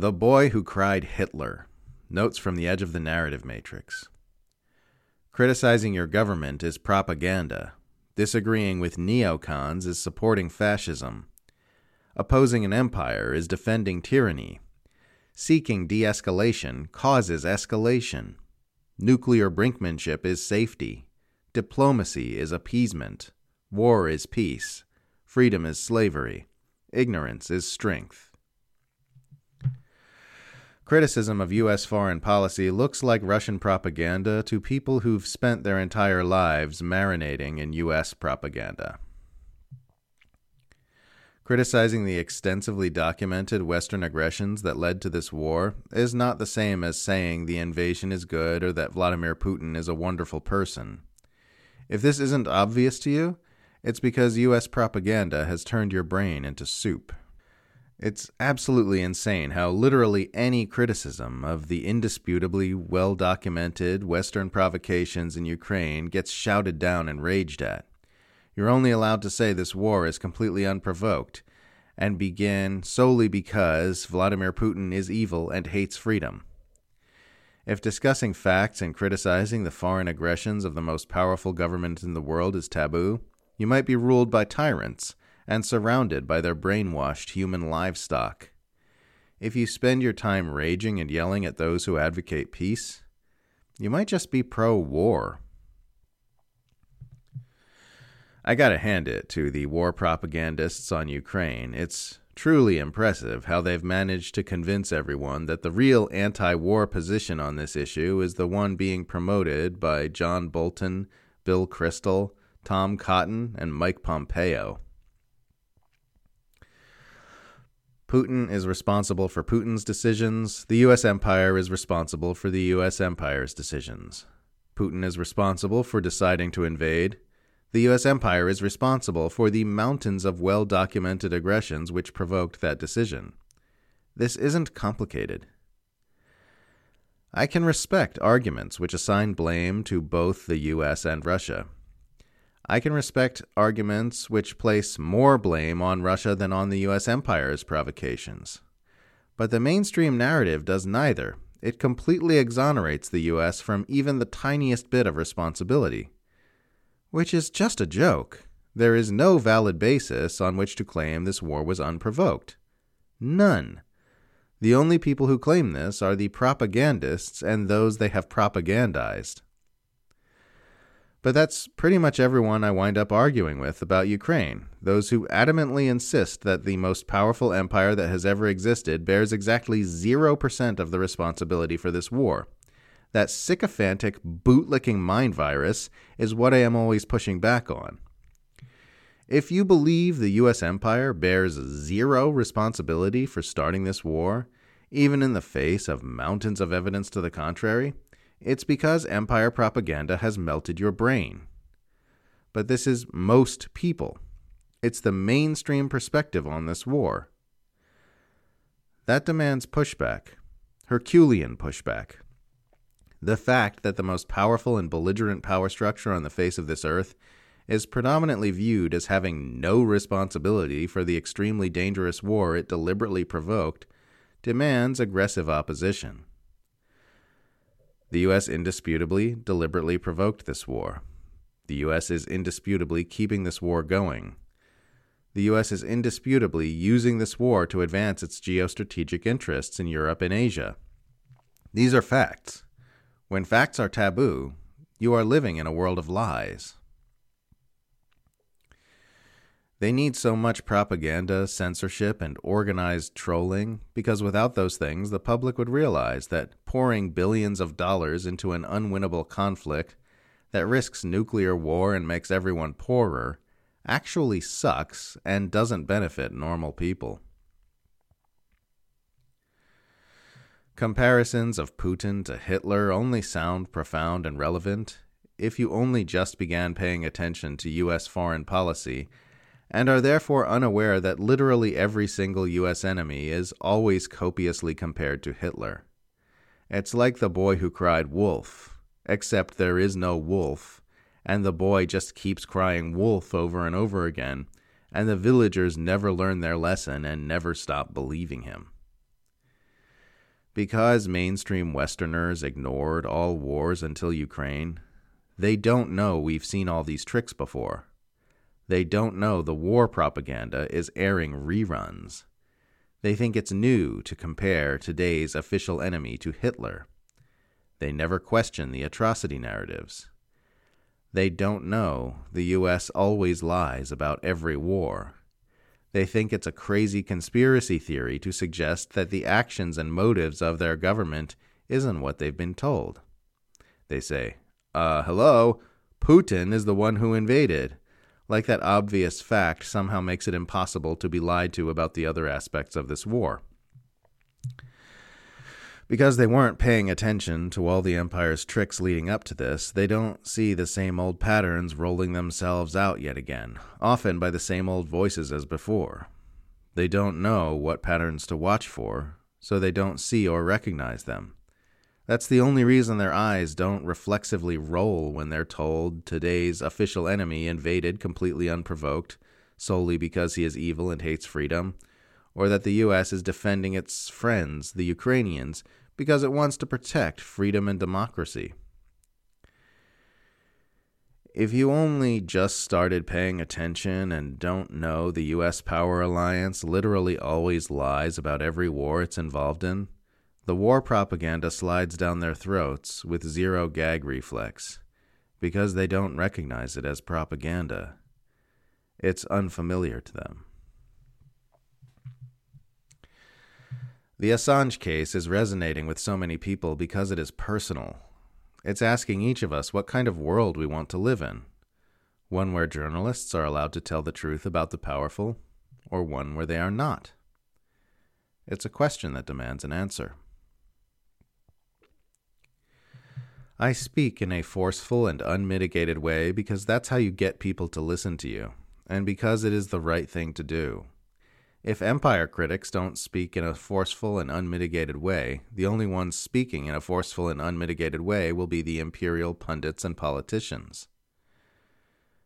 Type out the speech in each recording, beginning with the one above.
The Boy Who Cried Hitler Notes from the Edge of the Narrative Matrix. Criticizing your government is propaganda. Disagreeing with neocons is supporting fascism. Opposing an empire is defending tyranny. Seeking de escalation causes escalation. Nuclear brinkmanship is safety. Diplomacy is appeasement. War is peace. Freedom is slavery. Ignorance is strength. Criticism of U.S. foreign policy looks like Russian propaganda to people who've spent their entire lives marinating in U.S. propaganda. Criticizing the extensively documented Western aggressions that led to this war is not the same as saying the invasion is good or that Vladimir Putin is a wonderful person. If this isn't obvious to you, it's because US propaganda has turned your brain into soup. It's absolutely insane how literally any criticism of the indisputably well documented Western provocations in Ukraine gets shouted down and raged at. You're only allowed to say this war is completely unprovoked and begin solely because Vladimir Putin is evil and hates freedom. If discussing facts and criticizing the foreign aggressions of the most powerful government in the world is taboo, you might be ruled by tyrants and surrounded by their brainwashed human livestock. If you spend your time raging and yelling at those who advocate peace, you might just be pro war I gotta hand it to the war propagandists on Ukraine. It's truly impressive how they've managed to convince everyone that the real anti war position on this issue is the one being promoted by John Bolton, Bill Kristol, Tom Cotton, and Mike Pompeo. Putin is responsible for Putin's decisions. The U.S. empire is responsible for the U.S. empire's decisions. Putin is responsible for deciding to invade the U.S. empire is responsible for the mountains of well documented aggressions which provoked that decision. This isn't complicated. I can respect arguments which assign blame to both the U.S. and Russia. I can respect arguments which place more blame on Russia than on the U.S. empire's provocations. But the mainstream narrative does neither. It completely exonerates the U.S. from even the tiniest bit of responsibility which is just a joke. There is no valid basis on which to claim this war was unprovoked. None. The only people who claim this are the propagandists and those they have propagandized. But that's pretty much everyone I wind up arguing with about Ukraine, those who adamantly insist that the most powerful empire that has ever existed bears exactly 0% of the responsibility for this war. That sycophantic, bootlicking mind virus is what I am always pushing back on. If you believe the U.S. empire bears zero responsibility for starting this war, even in the face of mountains of evidence to the contrary, it's because empire propaganda has melted your brain. But this is most people. It's the mainstream perspective on this war. That demands pushback, Herculean pushback. The fact that the most powerful and belligerent power structure on the face of this earth is predominantly viewed as having no responsibility for the extremely dangerous war it deliberately provoked demands aggressive opposition. The U.S. indisputably deliberately provoked this war. The U.S. is indisputably keeping this war going. The U.S. is indisputably using this war to advance its geostrategic interests in Europe and Asia. These are facts. When facts are taboo, you are living in a world of lies. They need so much propaganda, censorship, and organized trolling because without those things, the public would realize that pouring billions of dollars into an unwinnable conflict that risks nuclear war and makes everyone poorer actually sucks and doesn't benefit normal people. Comparisons of Putin to Hitler only sound profound and relevant if you only just began paying attention to U.S. foreign policy and are therefore unaware that literally every single U.S. enemy is always copiously compared to Hitler. It's like the boy who cried wolf, except there is no wolf, and the boy just keeps crying wolf over and over again, and the villagers never learn their lesson and never stop believing him. Because mainstream Westerners ignored all wars until Ukraine, they don't know we've seen all these tricks before. They don't know the war propaganda is airing reruns. They think it's new to compare today's official enemy to Hitler. They never question the atrocity narratives. They don't know the U.S. always lies about every war. They think it's a crazy conspiracy theory to suggest that the actions and motives of their government isn't what they've been told. They say, uh, hello, Putin is the one who invaded. Like that obvious fact somehow makes it impossible to be lied to about the other aspects of this war. Because they weren't paying attention to all the Empire's tricks leading up to this, they don't see the same old patterns rolling themselves out yet again, often by the same old voices as before. They don't know what patterns to watch for, so they don't see or recognize them. That's the only reason their eyes don't reflexively roll when they're told today's official enemy invaded completely unprovoked, solely because he is evil and hates freedom, or that the U.S. is defending its friends, the Ukrainians, because it wants to protect freedom and democracy. If you only just started paying attention and don't know the U.S. power alliance literally always lies about every war it's involved in, the war propaganda slides down their throats with zero gag reflex because they don't recognize it as propaganda. It's unfamiliar to them. The Assange case is resonating with so many people because it is personal. It's asking each of us what kind of world we want to live in one where journalists are allowed to tell the truth about the powerful, or one where they are not. It's a question that demands an answer. I speak in a forceful and unmitigated way because that's how you get people to listen to you, and because it is the right thing to do. If empire critics don't speak in a forceful and unmitigated way, the only ones speaking in a forceful and unmitigated way will be the imperial pundits and politicians.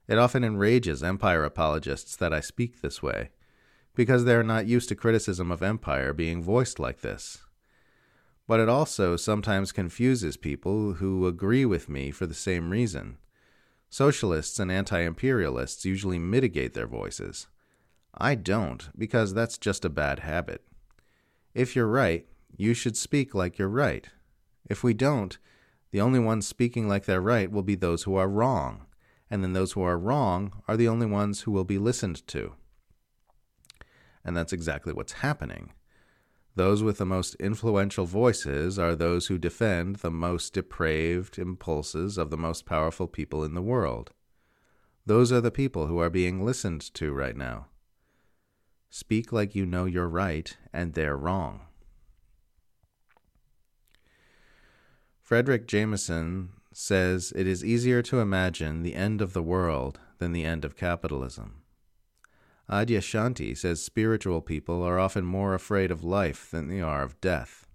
It often enrages empire apologists that I speak this way, because they are not used to criticism of empire being voiced like this. But it also sometimes confuses people who agree with me for the same reason. Socialists and anti imperialists usually mitigate their voices. I don't, because that's just a bad habit. If you're right, you should speak like you're right. If we don't, the only ones speaking like they're right will be those who are wrong, and then those who are wrong are the only ones who will be listened to. And that's exactly what's happening. Those with the most influential voices are those who defend the most depraved impulses of the most powerful people in the world. Those are the people who are being listened to right now. Speak like you know you're right and they're wrong. Fredric Jameson says it is easier to imagine the end of the world than the end of capitalism. Adyashanti says spiritual people are often more afraid of life than they are of death.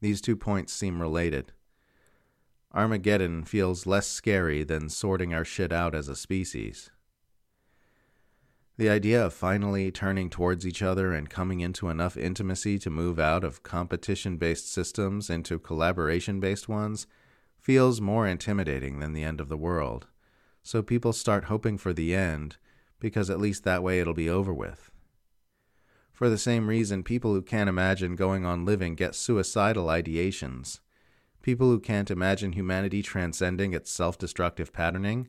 These two points seem related. Armageddon feels less scary than sorting our shit out as a species. The idea of finally turning towards each other and coming into enough intimacy to move out of competition based systems into collaboration based ones feels more intimidating than the end of the world. So people start hoping for the end because at least that way it'll be over with. For the same reason, people who can't imagine going on living get suicidal ideations. People who can't imagine humanity transcending its self destructive patterning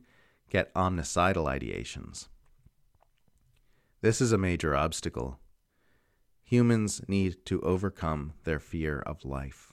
get omnicidal ideations. This is a major obstacle. Humans need to overcome their fear of life.